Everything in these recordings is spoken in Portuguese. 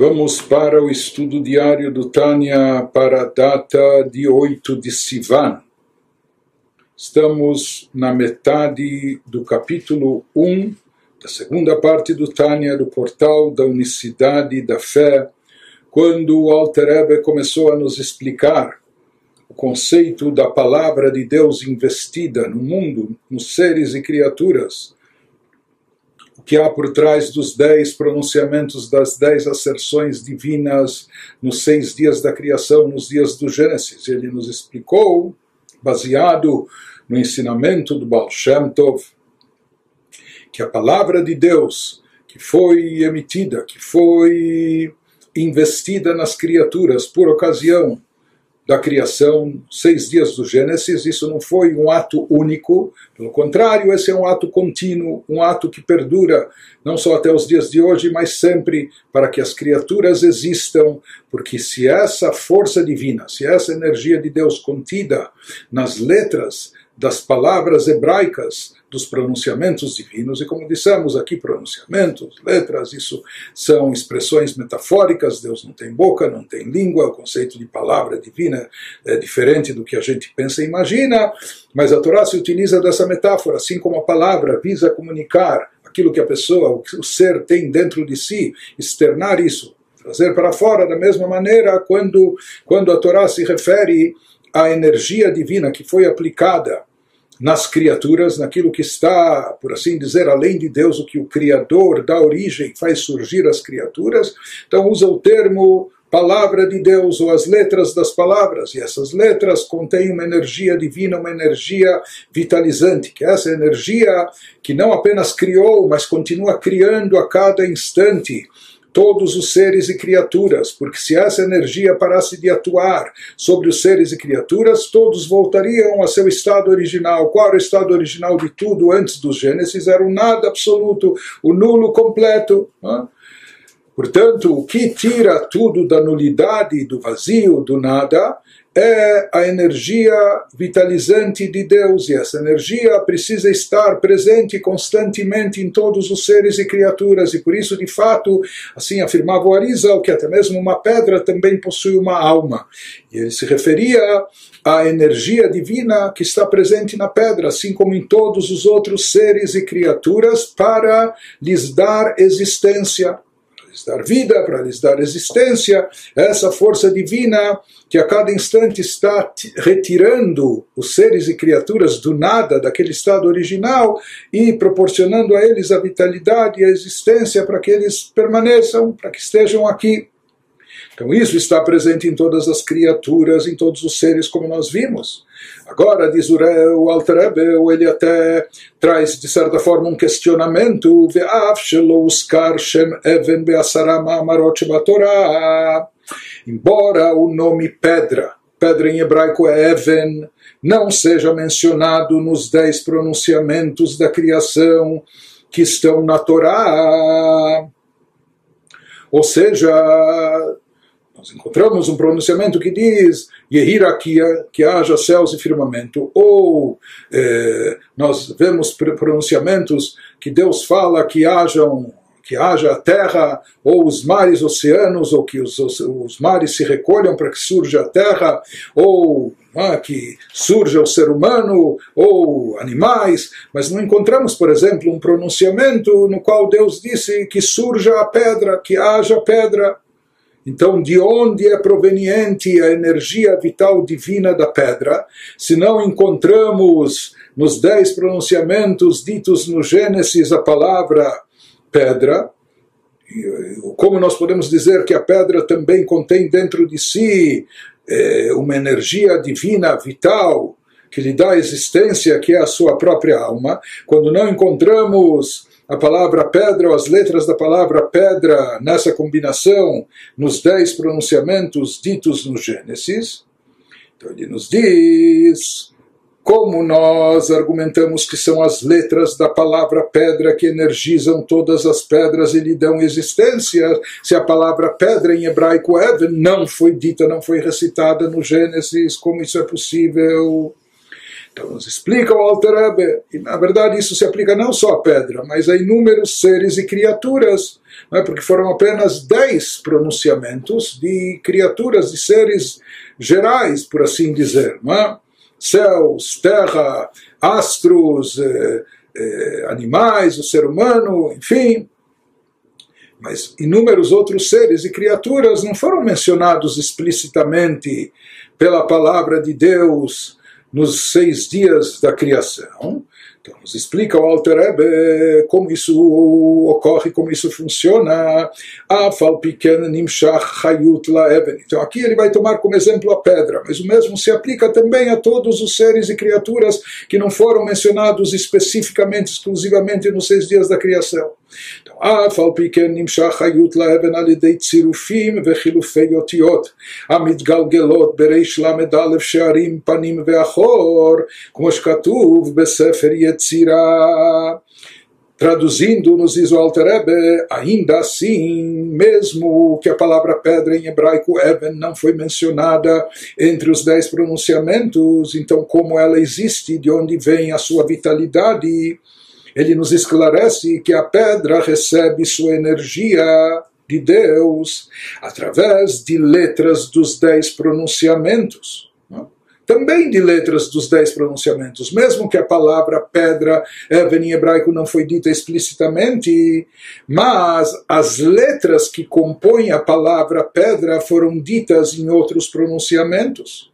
Vamos para o estudo diário do Tânia para a data de 8 de Sivan. Estamos na metade do capítulo 1 da segunda parte do Tânia, do portal da unicidade da fé, quando o Alter começou a nos explicar o conceito da palavra de Deus investida no mundo, nos seres e criaturas, que há por trás dos dez pronunciamentos das dez asserções divinas nos seis dias da criação, nos dias do Gênesis. Ele nos explicou, baseado no ensinamento do Baal Shem Tov, que a palavra de Deus que foi emitida, que foi investida nas criaturas por ocasião da criação, seis dias do Gênesis, isso não foi um ato único, pelo contrário, esse é um ato contínuo, um ato que perdura, não só até os dias de hoje, mas sempre para que as criaturas existam, porque se essa força divina, se essa energia de Deus contida nas letras das palavras hebraicas, dos pronunciamentos divinos, e como dissemos aqui, pronunciamentos, letras, isso são expressões metafóricas, Deus não tem boca, não tem língua, o conceito de palavra divina é diferente do que a gente pensa e imagina, mas a Torá se utiliza dessa metáfora, assim como a palavra visa comunicar aquilo que a pessoa, o ser tem dentro de si, externar isso, trazer para fora da mesma maneira quando, quando a Torá se refere à energia divina que foi aplicada nas criaturas, naquilo que está, por assim dizer, além de Deus, o que o Criador dá origem, faz surgir as criaturas. Então usa o termo palavra de Deus ou as letras das palavras, e essas letras contêm uma energia divina, uma energia vitalizante, que é essa energia que não apenas criou, mas continua criando a cada instante todos os seres e criaturas, porque se essa energia parasse de atuar sobre os seres e criaturas, todos voltariam a seu estado original. Qual era o estado original de tudo antes dos Gênesis? Era o nada absoluto, o nulo completo. Né? Portanto, o que tira tudo da nulidade, do vazio, do nada, é a energia vitalizante de Deus e essa energia precisa estar presente constantemente em todos os seres e criaturas. E por isso de fato assim afirmava o Arizal que até mesmo uma pedra também possui uma alma. E ele se referia à energia divina que está presente na pedra assim como em todos os outros seres e criaturas para lhes dar existência lhes dar vida, para lhes dar existência, essa força divina que a cada instante está retirando os seres e criaturas do nada, daquele estado original, e proporcionando a eles a vitalidade e a existência para que eles permaneçam, para que estejam aqui. Então isso está presente em todas as criaturas, em todos os seres, como nós vimos. Agora, diz o Alter Rebbe, ele até traz, de certa forma, um questionamento, Embora o nome pedra, pedra em hebraico é Even, não seja mencionado nos dez pronunciamentos da criação que estão na Torá, ou seja, nós encontramos um pronunciamento que diz Yehirakia, que haja céus e firmamento, ou eh, nós vemos pronunciamentos que Deus fala que hajam que haja a terra, ou os mares, oceanos, ou que os, os, os mares se recolham para que surja a terra, ou ah, que surja o ser humano, ou animais, mas não encontramos, por exemplo, um pronunciamento no qual Deus disse que surja a pedra, que haja pedra. Então, de onde é proveniente a energia vital divina da pedra? Se não encontramos nos dez pronunciamentos ditos no Gênesis a palavra pedra, como nós podemos dizer que a pedra também contém dentro de si é, uma energia divina vital que lhe dá existência, que é a sua própria alma, quando não encontramos a palavra pedra ou as letras da palavra pedra nessa combinação nos dez pronunciamentos ditos no Gênesis. Então ele nos diz como nós argumentamos que são as letras da palavra pedra que energizam todas as pedras e lhe dão existência, se a palavra pedra em hebraico Even não foi dita, não foi recitada no Gênesis, como isso é possível? Então explica o Alter Rebbe, e na verdade isso se aplica não só à pedra, mas a inúmeros seres e criaturas, não é? porque foram apenas dez pronunciamentos de criaturas, de seres gerais, por assim dizer. Não é? Céus, terra, astros, eh, eh, animais, o ser humano, enfim. Mas inúmeros outros seres e criaturas não foram mencionados explicitamente pela palavra de Deus nos seis dias da criação. Então, nos explica o Alter Rebbe como isso ocorre, como isso funciona. Então, aqui ele vai tomar como exemplo a pedra, mas o mesmo se aplica também a todos os seres e criaturas que não foram mencionados especificamente, exclusivamente nos seis dias da criação. אף על פי כן נמשך חיות לאבן על ידי צירופים וחילופי אותיות המתגלגלות בריש ל"א שערים פנים ואחור כמו שכתוב בספר יצירה Traduzindo, nos diz o Alter Rebbe, ainda assim, mesmo que a palavra pedra em hebraico Eben não foi mencionada entre os dez pronunciamentos, então como ela existe, de onde vem a sua vitalidade, ele nos esclarece que a pedra recebe sua energia de Deus através de letras dos dez pronunciamentos. Também de letras dos dez pronunciamentos, mesmo que a palavra pedra Even em hebraico não foi dita explicitamente, mas as letras que compõem a palavra pedra foram ditas em outros pronunciamentos.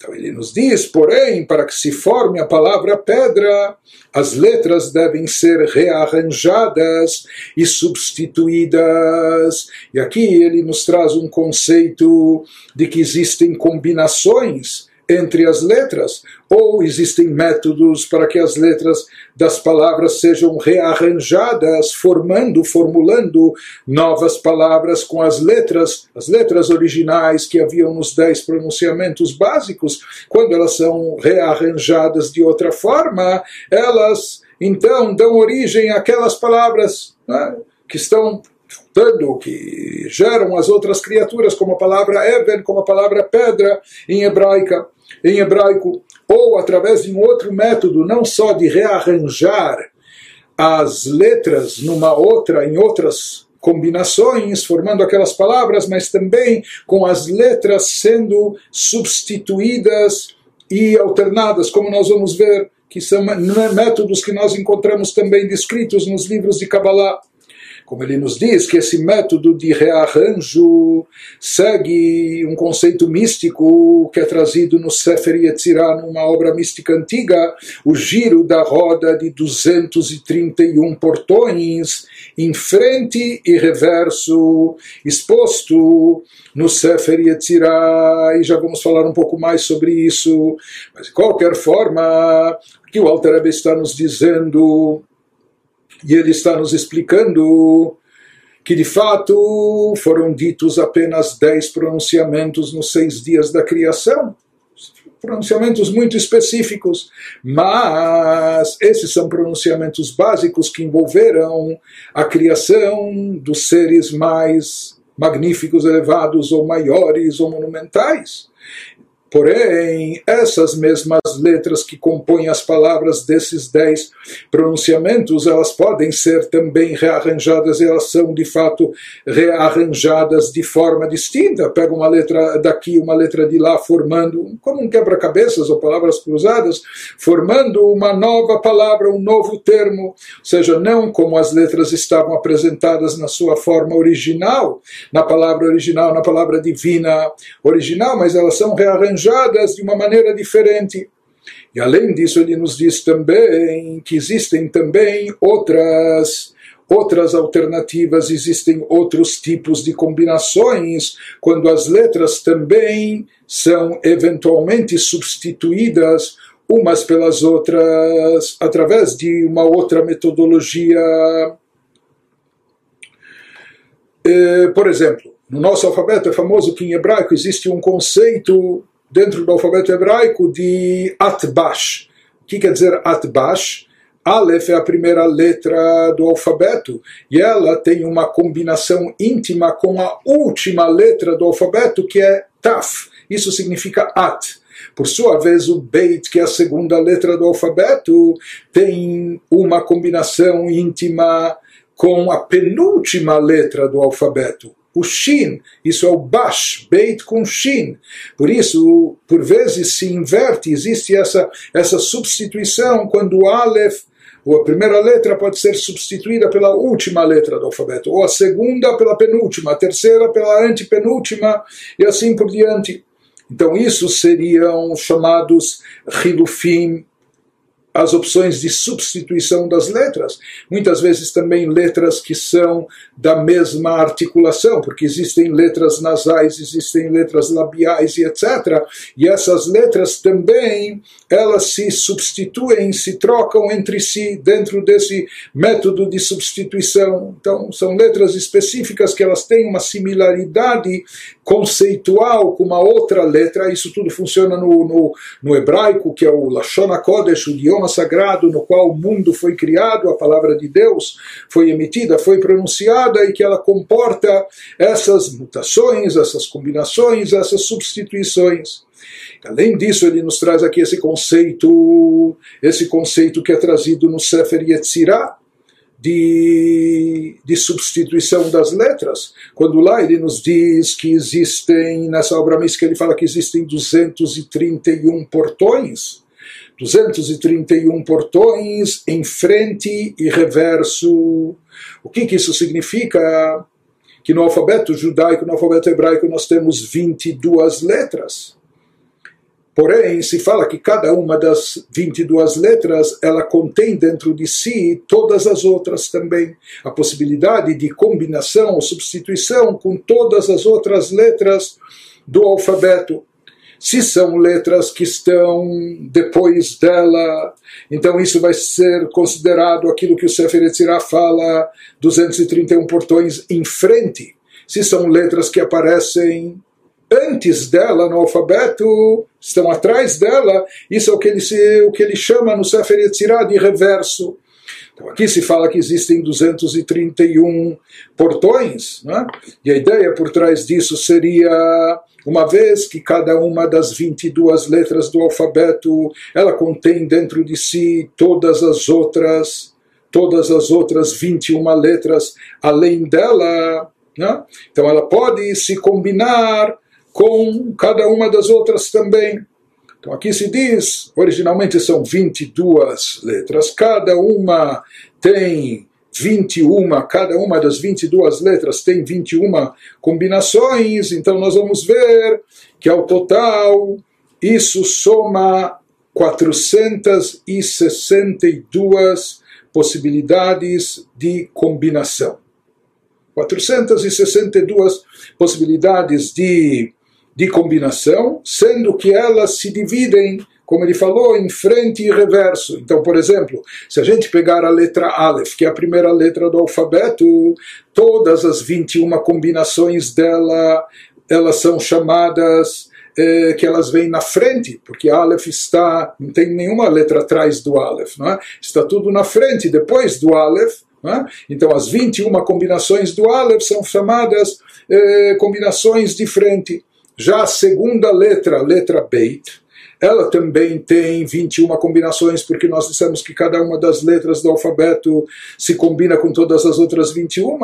Então ele nos diz, porém, para que se forme a palavra pedra, as letras devem ser rearranjadas e substituídas. E aqui ele nos traz um conceito de que existem combinações entre as letras, ou existem métodos para que as letras das palavras sejam rearranjadas, formando, formulando novas palavras com as letras, as letras originais que haviam nos dez pronunciamentos básicos, quando elas são rearranjadas de outra forma, elas então dão origem àquelas palavras né, que estão faltando, que geram as outras criaturas, como a palavra Even, como a palavra pedra em hebraica em hebraico, ou através de um outro método, não só de rearranjar as letras numa outra, em outras combinações, formando aquelas palavras, mas também com as letras sendo substituídas e alternadas, como nós vamos ver, que são métodos que nós encontramos também descritos nos livros de Kabbalah como ele nos diz, que esse método de rearranjo segue um conceito místico que é trazido no Sefer Yetzirah, numa obra mística antiga, o giro da roda de 231 portões, em frente e reverso, exposto no Sefer Yetzirah, e já vamos falar um pouco mais sobre isso, mas de qualquer forma, que o Alter está nos dizendo e ele está nos explicando que de fato foram ditos apenas dez pronunciamentos nos seis dias da criação. Pronunciamentos muito específicos, mas esses são pronunciamentos básicos que envolveram a criação dos seres mais magníficos, elevados, ou maiores, ou monumentais. Porém, essas mesmas letras que compõem as palavras desses dez pronunciamentos, elas podem ser também rearranjadas, elas são de fato rearranjadas de forma distinta. Pega uma letra daqui, uma letra de lá, formando, como um quebra-cabeças ou palavras cruzadas, formando uma nova palavra, um novo termo. Ou seja, não como as letras estavam apresentadas na sua forma original, na palavra original, na palavra divina original, mas elas são rearranjadas arranjadas de uma maneira diferente. E além disso, ele nos diz também que existem também outras outras alternativas, existem outros tipos de combinações, quando as letras também são eventualmente substituídas umas pelas outras através de uma outra metodologia. Eh, por exemplo, no nosso alfabeto é famoso que em hebraico existe um conceito dentro do alfabeto hebraico de Atbash. O que quer dizer Atbash? Aleph é a primeira letra do alfabeto e ela tem uma combinação íntima com a última letra do alfabeto que é Taf. Isso significa At. Por sua vez, o Beit, que é a segunda letra do alfabeto, tem uma combinação íntima com a penúltima letra do alfabeto, o Shin, isso é o Bash, Beit com Shin. Por isso, por vezes se inverte, existe essa, essa substituição quando o Aleph, ou a primeira letra pode ser substituída pela última letra do alfabeto, ou a segunda pela penúltima, a terceira pela antepenúltima, e assim por diante. Então, isso seriam chamados Hilufim as opções de substituição das letras, muitas vezes também letras que são da mesma articulação, porque existem letras nasais, existem letras labiais e etc. E essas letras também, elas se substituem, se trocam entre si dentro desse método de substituição. Então, são letras específicas que elas têm uma similaridade conceitual com uma outra letra, isso tudo funciona no, no, no hebraico, que é o Lashon HaKodesh, o idioma sagrado no qual o mundo foi criado, a palavra de Deus foi emitida, foi pronunciada e que ela comporta essas mutações, essas combinações, essas substituições. Além disso, ele nos traz aqui esse conceito, esse conceito que é trazido no Sefer Yetzirah, de, de substituição das letras, quando lá ele nos diz que existem, nessa obra mística ele fala que existem 231 portões, 231 portões em frente e reverso. O que, que isso significa? Que no alfabeto judaico, no alfabeto hebraico, nós temos 22 letras. Porém, se fala que cada uma das 22 letras, ela contém dentro de si todas as outras também. A possibilidade de combinação ou substituição com todas as outras letras do alfabeto. Se são letras que estão depois dela, então isso vai ser considerado aquilo que o Sefer Yetzirah fala, 231 portões em frente. Se são letras que aparecem antes dela no alfabeto, estão atrás dela, isso é o que ele, o que ele chama no Sefer Yetzirah de reverso. Então aqui se fala que existem 231 portões, né? e a ideia por trás disso seria, uma vez que cada uma das 22 letras do alfabeto, ela contém dentro de si todas as outras, todas as outras 21 letras além dela, né? então ela pode se combinar com cada uma das outras também. Então aqui se diz, originalmente são 22 letras, cada uma tem 21, cada uma das 22 letras tem 21 combinações, então nós vamos ver que ao total isso soma 462 possibilidades de combinação. 462 possibilidades de de combinação, sendo que elas se dividem, como ele falou, em frente e reverso. Então, por exemplo, se a gente pegar a letra Aleph, que é a primeira letra do alfabeto, todas as 21 combinações dela, elas são chamadas eh, que elas vêm na frente, porque Aleph está, não tem nenhuma letra atrás do Aleph, não é? está tudo na frente, depois do Aleph, é? Então, as 21 combinações do Aleph são chamadas eh, combinações de frente. Já a segunda letra, letra Beit, ela também tem 21 combinações, porque nós dissemos que cada uma das letras do alfabeto se combina com todas as outras 21.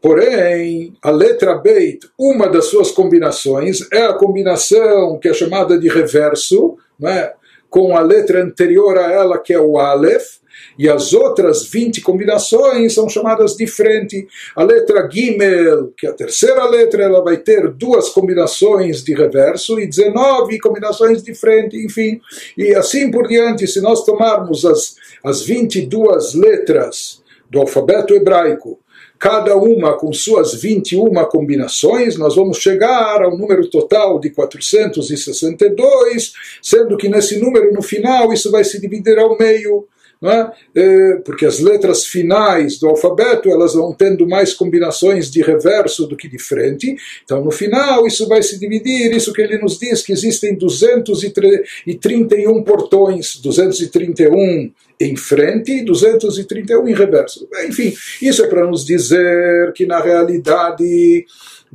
Porém, a letra Beit, uma das suas combinações, é a combinação que é chamada de reverso, é? com a letra anterior a ela, que é o Aleph, e as outras 20 combinações são chamadas de frente. A letra Gimel, que é a terceira letra, ela vai ter duas combinações de reverso e 19 combinações de frente, enfim. E assim por diante, se nós tomarmos as, as 22 letras do alfabeto hebraico, cada uma com suas 21 combinações, nós vamos chegar ao número total de 462, sendo que nesse número, no final, isso vai se dividir ao meio é? é? porque as letras finais do alfabeto elas vão tendo mais combinações de reverso do que de frente, então no final isso vai se dividir, isso que ele nos diz que existem 231 portões, 231 em frente e 231 em reverso. Enfim, isso é para nos dizer que na realidade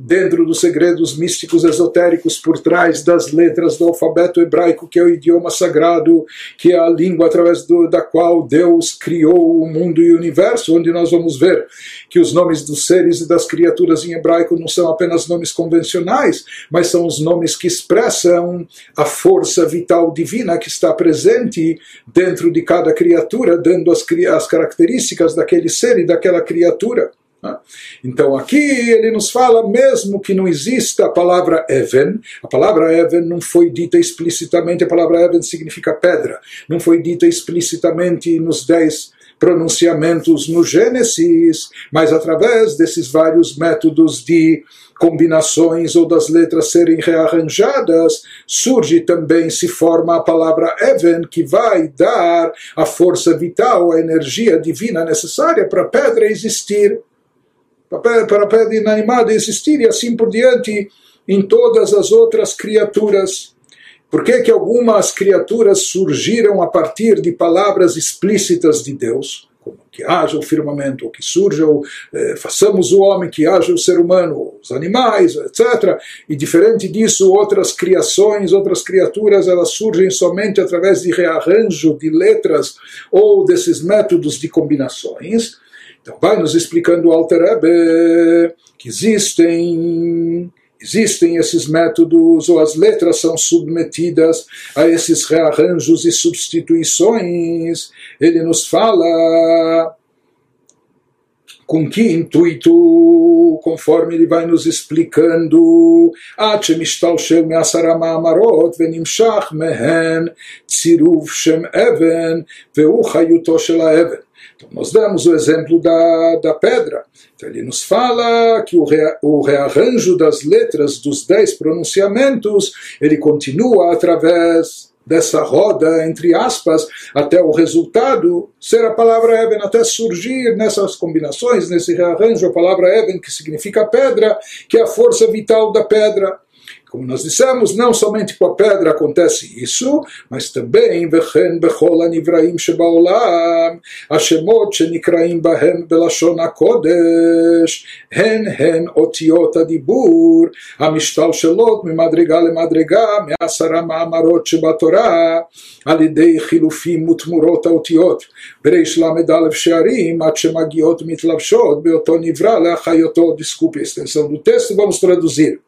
dentro dos segredos místicos esotéricos por trás das letras do alfabeto hebraico, que é o idioma sagrado, que é a língua através do, da qual Deus criou o mundo e o universo, onde nós vamos ver que os nomes dos seres e das criaturas em hebraico não são apenas nomes convencionais, mas são os nomes que expressam a força vital divina que está presente dentro de cada criatura, dando as, as características daquele ser e daquela criatura. Né? Então aqui ele nos fala mesmo que não exista a palavra Even, a palavra Even não foi dita explicitamente, a palavra Even significa pedra, não foi dita explicitamente nos dez pronunciamentos no Gênesis, mas através desses vários métodos de combinações ou das letras serem rearranjadas, surge também, se forma a palavra Even, que vai dar a força vital, a energia divina necessária para a pedra existir para a pedra inanimada existir e assim por diante em todas as outras criaturas. Por que, que algumas criaturas surgiram a partir de palavras explícitas de Deus? Como que haja o firmamento, ou que surja, o, eh, façamos o homem, que haja o ser humano, os animais, etc. E diferente disso, outras criações, outras criaturas, elas surgem somente através de rearranjo de letras ou desses métodos de combinações. Então vai nos explicando o Alter Rebbe que existem existem esses métodos ou as letras são submetidas a esses rearranjos e substituições. Ele nos fala com que intuito, conforme ele vai nos explicando. Então, nós damos o exemplo da, da pedra. Então, ele nos fala que o, rea, o rearranjo das letras dos dez pronunciamentos ele continua através dessa roda, entre aspas, até o resultado ser a palavra Even, até surgir nessas combinações, nesse rearranjo, a palavra Even, que significa pedra, que é a força vital da pedra Como nós dissemos, não somente com a pedra acontece isso, mas também וכן בכל הנבראים שבעולם, השמות שנקראים בהם בלשון הקודש, הן הן אותיות הדיבור המשתלשלות ממדרגה למדרגה מעשרה מאמרות שבתורה, על ידי חילופים ותמורות האותיות בריש ל"א שערים, עד שמגיעות מתלבשות באותו נברא להחיותו, desculpe a extensão do texto, vamos traduzir.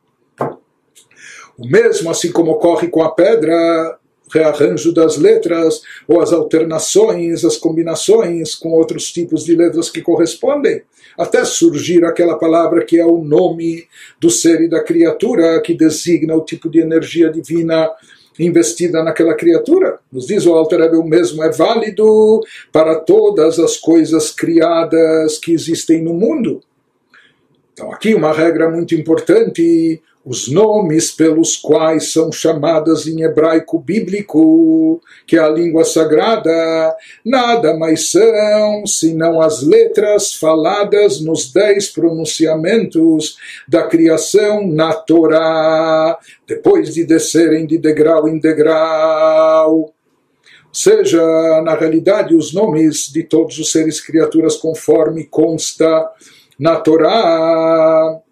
O mesmo, assim como ocorre com a pedra, rearranjo das letras, ou as alternações, as combinações com outros tipos de letras que correspondem, até surgir aquela palavra que é o nome do ser e da criatura, que designa o tipo de energia divina investida naquela criatura. Nos diz o Alter Rebbe, o mesmo é válido para todas as coisas criadas que existem no mundo. Então, aqui uma regra muito importante os nomes pelos quais são chamadas em hebraico bíblico, que é a língua sagrada, nada mais são senão as letras faladas nos dez pronunciamentos da criação na Torá, depois de descerem de degrau em degrau. Seja, na realidade, os nomes de todos os seres criaturas, conforme consta na Torá,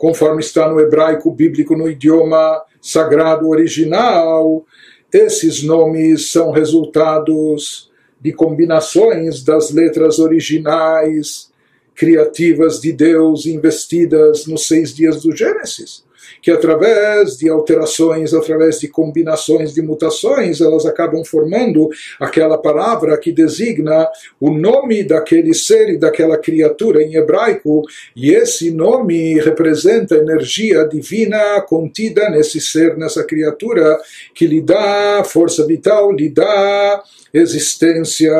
conforme está no hebraico bíblico, no idioma sagrado original, esses nomes são resultados de combinações das letras originais criativas de Deus investidas nos seis dias do Gênesis que através de alterações, através de combinações, de mutações, elas acabam formando aquela palavra que designa o nome daquele ser e daquela criatura em hebraico, e esse nome representa a energia divina contida nesse ser, nessa criatura, que lhe dá força vital, lhe dá existência.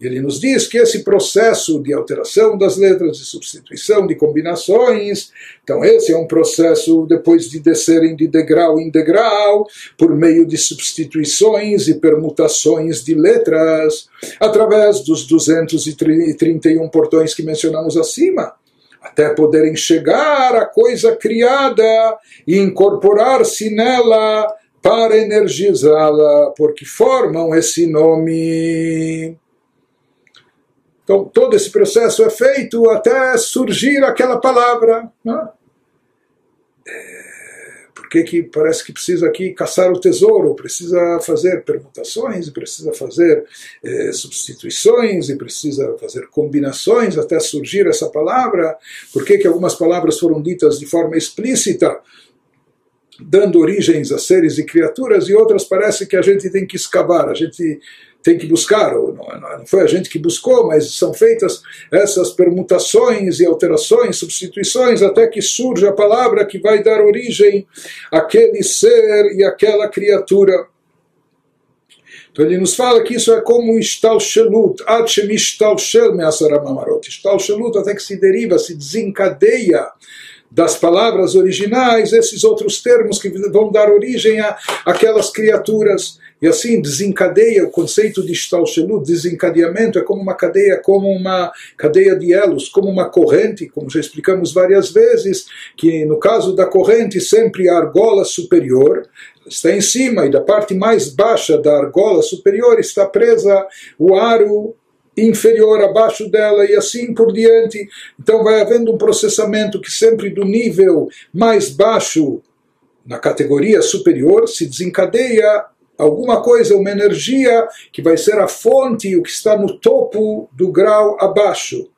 Ele nos diz que esse processo de alteração das letras, de substituição, de combinações, então esse é um processo depois de descerem de degrau em degrau, por meio de substituições e permutações de letras, através dos 231 portões que mencionamos acima até poderem chegar à coisa criada e incorporar-se nela para energizá-la, porque formam esse nome. Então, todo esse processo é feito até surgir aquela palavra. Né? É, por que, parece que precisa aqui caçar o tesouro? Precisa fazer permutações, precisa fazer é, substituições, e precisa fazer combinações até surgir essa palavra? Por que algumas palavras foram ditas de forma explícita? Dando origens a seres e criaturas, e outras parece que a gente tem que escavar, a gente tem que buscar, ou não, não foi a gente que buscou, mas são feitas essas permutações e alterações, substituições, até que surge a palavra que vai dar origem àquele ser e àquela criatura. Então ele nos fala que isso é como istalshelut, ad shemishtalshel me'asaramamarot. Istalshelut até que se deriva, se desencadeia das palavras originais, esses outros termos que vão dar origem a aquelas criaturas. E assim desencadeia o conceito de Stalshelut, desencadeamento, é como uma cadeia, como uma cadeia de elos, como uma corrente, como já explicamos várias vezes, que no caso da corrente sempre a argola superior está em cima e da parte mais baixa da argola superior está presa o aro inferior abaixo dela e assim por diante. Então vai havendo um processamento que sempre do nível mais baixo na categoria superior se desencadeia alguma coisa, uma energia que vai ser a fonte, o que está no topo do grau abaixo.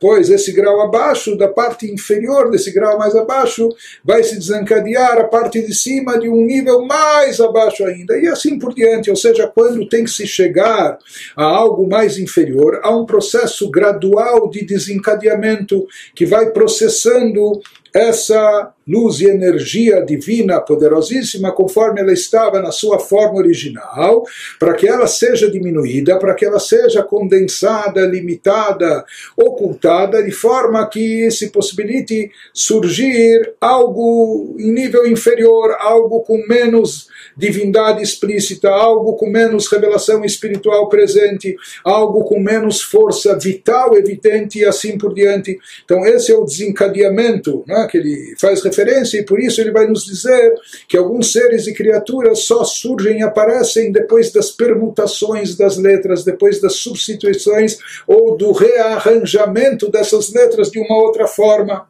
Depois, esse grau abaixo, da parte inferior desse grau mais abaixo, vai se desencadear a parte de cima de um nível mais abaixo ainda, e assim por diante. Ou seja, quando tem que se chegar a algo mais inferior, há um processo gradual de desencadeamento que vai processando essa luz e energia divina poderosíssima, conforme ela estava na sua forma original, para que ela seja diminuída, para que ela seja condensada, limitada, ocultada, de forma que se possibilite surgir algo em nível inferior, algo com menos divindade explícita, algo com menos revelação espiritual presente, algo com menos força vital evidente e assim por diante. Então, esse é o desencadeamento né, que ele faz referência, e por isso ele vai nos dizer que alguns seres e criaturas só surgem e aparecem depois das permutações das letras, depois das substituições ou do rearranjamento dessas letras de uma outra forma.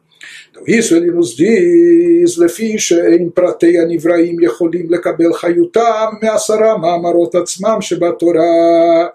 Então, isso ele nos diz, לפי שאין פרטי הנבראים יכולים לקבל חיותם מעשרה מאמרות עצמם שבתורה.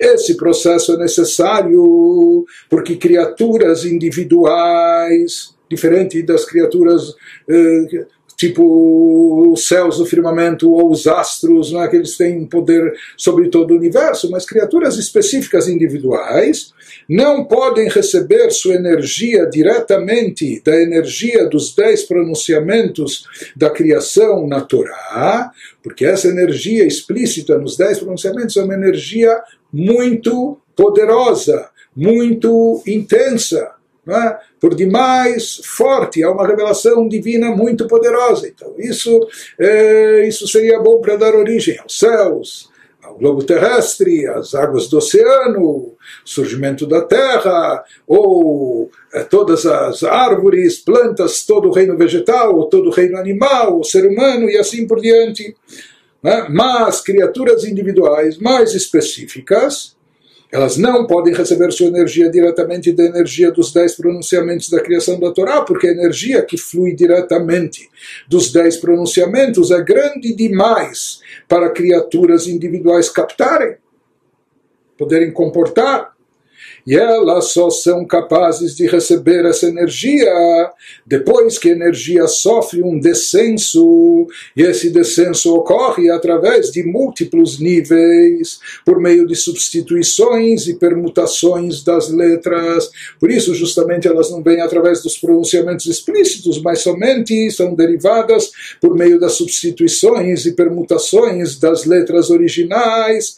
Esse processo é necessário porque criaturas individuais, diferente das criaturas eh, tipo os céus, o firmamento ou os astros, não é que eles têm poder sobre todo o universo, mas criaturas específicas individuais não podem receber sua energia diretamente da energia dos dez pronunciamentos da criação na Torá, porque essa energia explícita nos dez pronunciamentos é uma energia muito poderosa, muito intensa é? Por demais forte, há uma revelação divina muito poderosa. Então, isso, é, isso seria bom para dar origem aos céus, ao globo terrestre, às águas do oceano, surgimento da terra, ou é, todas as árvores, plantas, todo o reino vegetal, todo o reino animal, o ser humano e assim por diante. É? Mas criaturas individuais mais específicas, elas não podem receber sua energia diretamente da energia dos dez pronunciamentos da criação da Torá, porque a energia que flui diretamente dos dez pronunciamentos é grande demais para criaturas individuais captarem, poderem comportar e elas só são capazes de receber essa energia depois que a energia sofre um descenso, e esse descenso ocorre através de múltiplos níveis, por meio de substituições e permutações das letras. Por isso, justamente, elas não vêm através dos pronunciamentos explícitos, mas somente são derivadas por meio das substituições e permutações das letras originais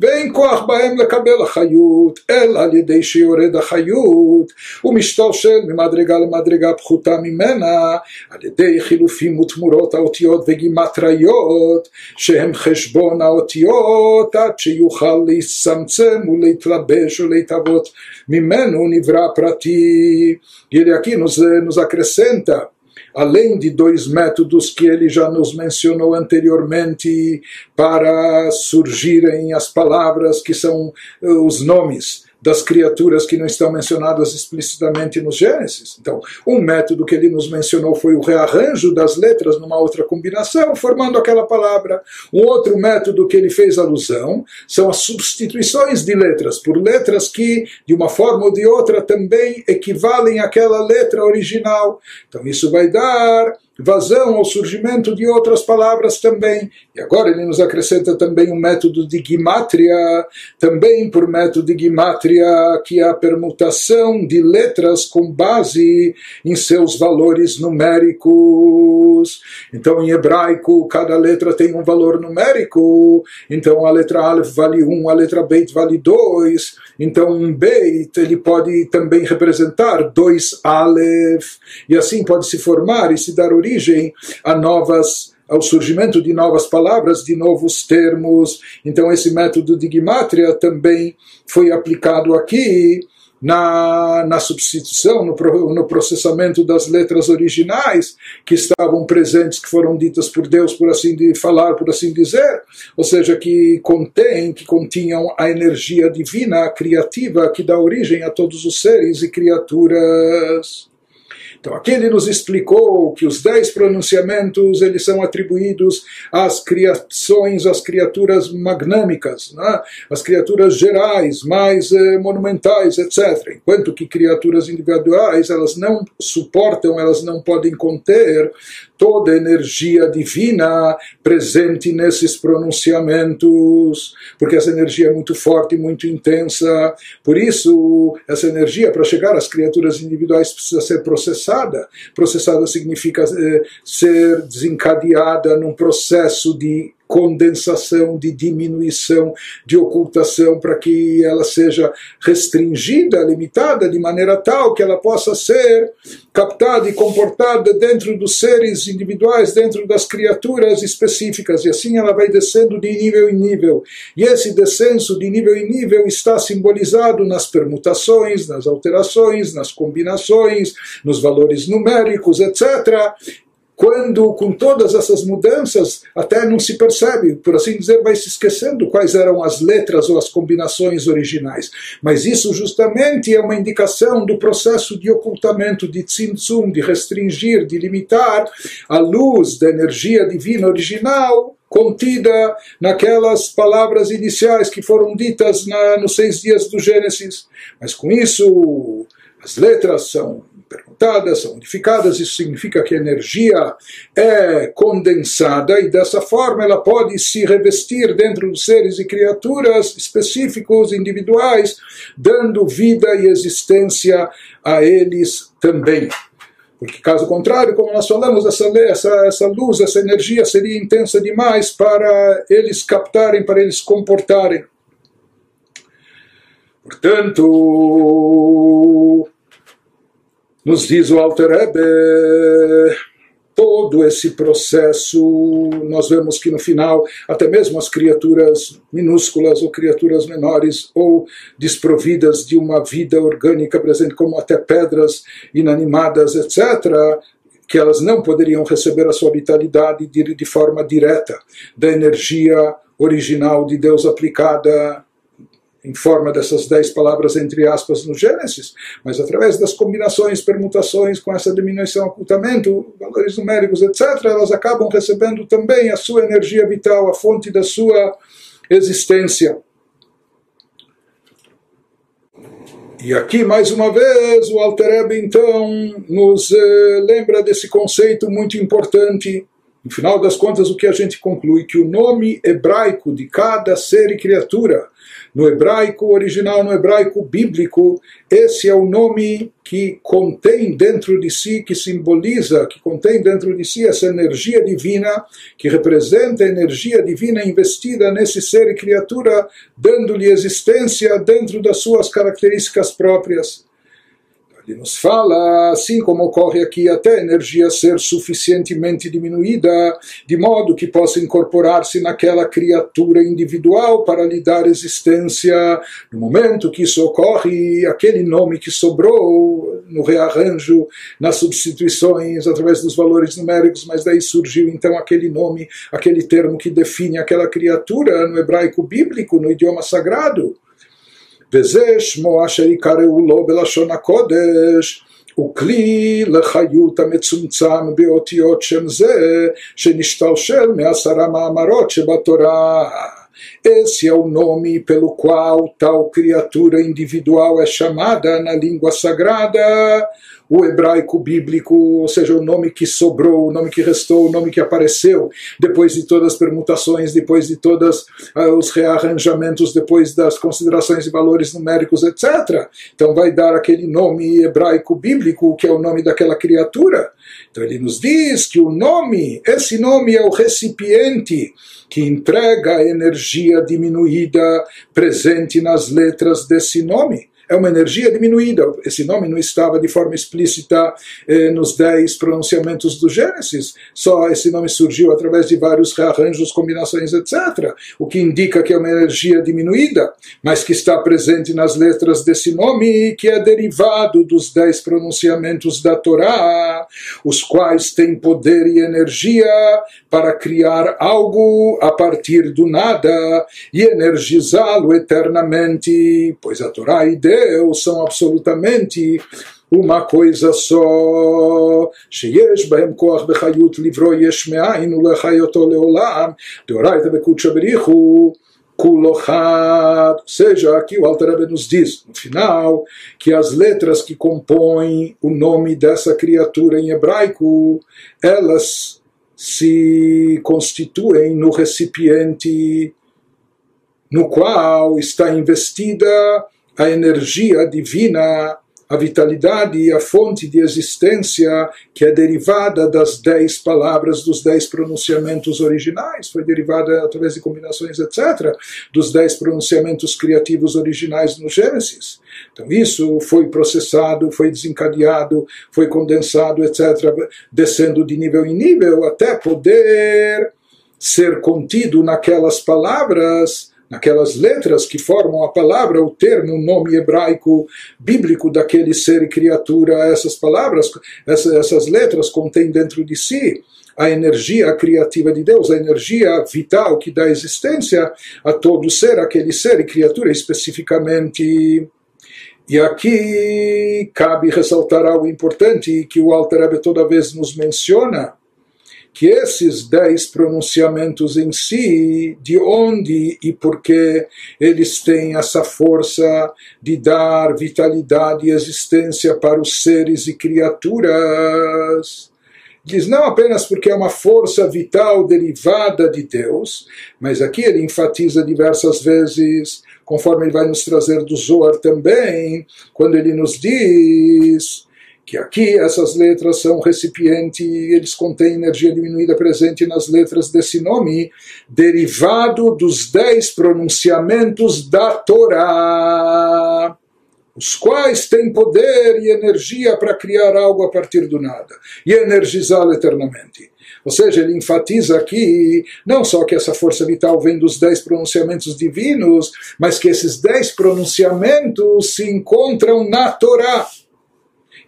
ואין כוח בהם לקבל החיות, אלא על ידי שיורד החיות, ומשתלשל ממדרגה למדרגה פחותה ממנה, על ידי חילופים ותמורות האותיות וגימטריות, שהם חשבון האותיות, עד שיוכל להצטמצם ולהתלבש ולהתהוות ממנו נברא פרטי. Ele aqui nos, nos acrescenta além de dois métodos que ele já nos mencionou anteriormente para surgirem as palavras que são eh, os nomes das criaturas que não estão mencionadas explicitamente no Gênesis. Então, um método que ele nos mencionou foi o rearranjo das letras numa outra combinação, formando aquela palavra. Um outro método que ele fez alusão são as substituições de letras por letras que, de uma forma ou de outra, também equivalem àquela letra original. Então, isso vai dar vazão ao surgimento de outras palavras também. E agora ele nos acrescenta também um método de gimatria, também por método de gimatria, que é a permutação de letras com base em seus valores numéricos. Então, em hebraico, cada letra tem um valor numérico. Então, a letra Aleph vale 1, um, a letra Beit vale 2. Então, um Beit ele pode também representar dois Aleph, e assim pode se formar e se dar origem origem a novas ao surgimento de novas palavras, de novos termos. Então, esse método de Gimatria também foi aplicado aqui na, na substituição, no, no processamento das letras originais que estavam presentes, que foram ditas por Deus, por assim de falar, por assim dizer, ou seja, que contém, que continham a energia divina, criativa, que dá origem a todos os seres e criaturas. Então aqui ele nos explicou que os dez pronunciamentos eles são atribuídos às criações, às criaturas magnâmicas, né? às criaturas gerais, mais eh, monumentais, etc. Enquanto que criaturas individuais elas não suportam, elas não podem conter toda a energia divina presente nesses pronunciamentos, porque essa energia é muito forte, muito intensa. Por isso, essa energia, para chegar às criaturas individuais, precisa ser processada. Processada. Significa eh, ser desencadeada num processo de condensação, de diminuição, de ocultação, para que ela seja restringida, limitada, de maneira tal que ela possa ser captada e comportada dentro dos seres individuais, dentro das criaturas específicas, e assim ela vai descendo de nível em nível. E esse descenso de nível em nível está simbolizado nas permutações, nas alterações, nas combinações, nos valores numéricos, etc quando com todas essas mudanças até não se percebe, por assim dizer, vai se esquecendo quais eram as letras ou as combinações originais. Mas isso justamente é uma indicação do processo de ocultamento, de tzimtzum, de restringir, de limitar a luz da energia divina original contida naquelas palavras iniciais que foram ditas na, nos seis dias do Gênesis. Mas com isso, as letras são permutadas, são unificadas, isso significa que a energia é condensada e dessa forma ela pode se revestir dentro dos seres e criaturas específicos, individuais, dando vida e existência a eles também. Porque, caso contrário, como nós falamos, essa, essa, essa luz, essa energia seria intensa demais para eles captarem, para eles comportarem. Portanto, nos diz o Alter Rebbe, todo esse processo, nós vemos que no final, até mesmo as criaturas minúsculas ou criaturas menores ou desprovidas de uma vida orgânica presente, como até pedras inanimadas, etc., que elas não poderiam receber a sua vitalidade de, de forma direta da energia original de Deus aplicada em forma dessas dez palavras entre aspas no Gênesis, mas através das combinações, permutações com essa diminuição, ocultamento, valores numéricos, etc., elas acabam recebendo também a sua energia vital, a fonte da sua existência. E aqui, mais uma vez, o Alter Rebbe, então, nos eh, lembra desse conceito muito importante no final das contas, o que a gente conclui? Que o nome hebraico de cada ser e criatura, no hebraico original, no hebraico bíblico, esse é o nome que contém dentro de si, que simboliza, que contém dentro de si essa energia divina, que representa a energia divina investida nesse ser e criatura, dando-lhe existência dentro das suas características próprias. Ele nos fala, assim como ocorre aqui, até a energia ser suficientemente diminuída, de modo que possa incorporar-se naquela criatura individual para lhe dar existência. No momento que isso ocorre, aquele nome que sobrou no rearranjo, nas substituições, através dos valores numéricos, mas daí surgiu então aquele nome, aquele termo que define aquela criatura no hebraico bíblico, no idioma sagrado. וזה שמו אשר יקראו לו בלשון הקודש הוא כלי לחיות המצומצם באותיות שם זה שנשתלשל מעשרה מאמרות שבתורה. Esse é o nome pelo qual tal criatura individual é chamada na língua sagrada o hebraico bíblico, ou seja, o nome que sobrou, o nome que restou, o nome que apareceu, depois de todas as permutações, depois de todos uh, ah, os rearranjamentos, depois das considerações de valores numéricos, etc. Então vai dar aquele nome hebraico bíblico, que é o nome daquela criatura. Então ele nos diz que o nome, esse nome é o recipiente que entrega a energia diminuída presente nas letras desse nome é uma energia diminuída. Esse nome não estava de forma explícita eh, nos dez pronunciamentos do Gênesis, só esse nome surgiu através de vários rearranjos, combinações, etc. O que indica que é uma energia diminuída, mas que está presente nas letras desse nome e que é derivado dos dez pronunciamentos da Torá, os quais têm poder e energia para criar algo a partir do nada e energizá-lo eternamente, pois a Torá e Deus são absolutamente uma coisa só, שיש בהם כוח בחיות לברוא יש מאין ולחיותו לעולם, דאורייתא בקודשא בריחו Kulochad, ou seja, aqui o Alter Rebbe nos diz, no final, que as letras que compõem o nome dessa criatura em hebraico, elas se constituem no recipiente no qual está investida a energia divina, a vitalidade a fonte de existência que é derivada das dez palavras, dos dez pronunciamentos originais, foi derivada através de combinações, etc., dos dez pronunciamentos criativos originais no Gênesis. Então isso foi processado, foi desencadeado, foi condensado, etc., descendo de nível em nível até poder ser contido naquelas palavras naquelas letras que formam a palavra, o termo, o nome hebraico bíblico daquele ser e criatura, essas palavras, essas letras contêm dentro de si a energia criativa de Deus, a energia vital que dá existência a todo ser, aquele ser e criatura especificamente. E aqui cabe ressaltar algo importante que o Alter toda vez nos menciona, que esses dez pronunciamentos em si, de onde e por que eles têm essa força de dar vitalidade e existência para os seres e criaturas. Diz não apenas porque é uma força vital derivada de Deus, mas aqui ele enfatiza diversas vezes, conforme ele vai nos trazer do Zohar também, quando ele nos diz que aqui essas letras são recipiente, eles contêm energia diminuída presente nas letras desse nome, derivado dos dez pronunciamentos da Torá, os quais têm poder e energia para criar algo a partir do nada e energizá-lo eternamente. Ou seja, ele enfatiza aqui não só que essa força vital vem dos dez pronunciamentos divinos, mas que esses dez pronunciamentos se encontram na Torá.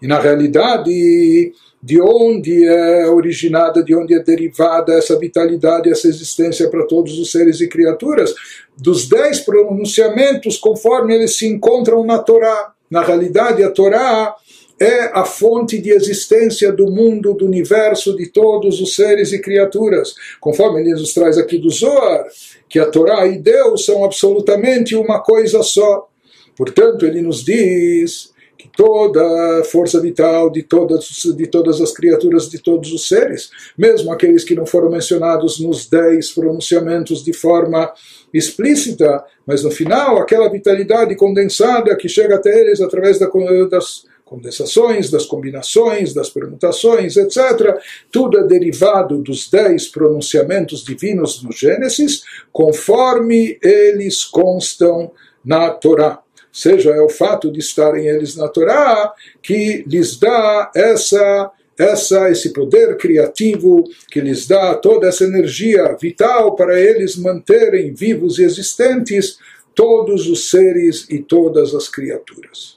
E na realidade, de onde é originada, de onde é derivada essa vitalidade, essa existência para todos os seres e criaturas, dos dez pronunciamentos conforme eles se encontram na Torá. Na realidade, a Torá é a fonte de existência do mundo, do universo, de todos os seres e criaturas. Conforme ele nos traz aqui do Zohar, que a Torá e Deus são absolutamente uma coisa só. Portanto, ele nos diz que toda a força vital de todas, de todas as criaturas, de todos os seres, mesmo aqueles que não foram mencionados nos dez pronunciamentos de forma explícita, mas no final aquela vitalidade condensada que chega até eles através da, das condensações, das combinações, das permutações, etc. Tudo é derivado dos dez pronunciamentos divinos no Gênesis, conforme eles constam na Torá. Seja, é o fato de estarem eles na Torá que lhes dá essa essa esse poder criativo que lhes dá toda essa energia vital para eles manterem vivos e existentes todos os seres e todas as criaturas.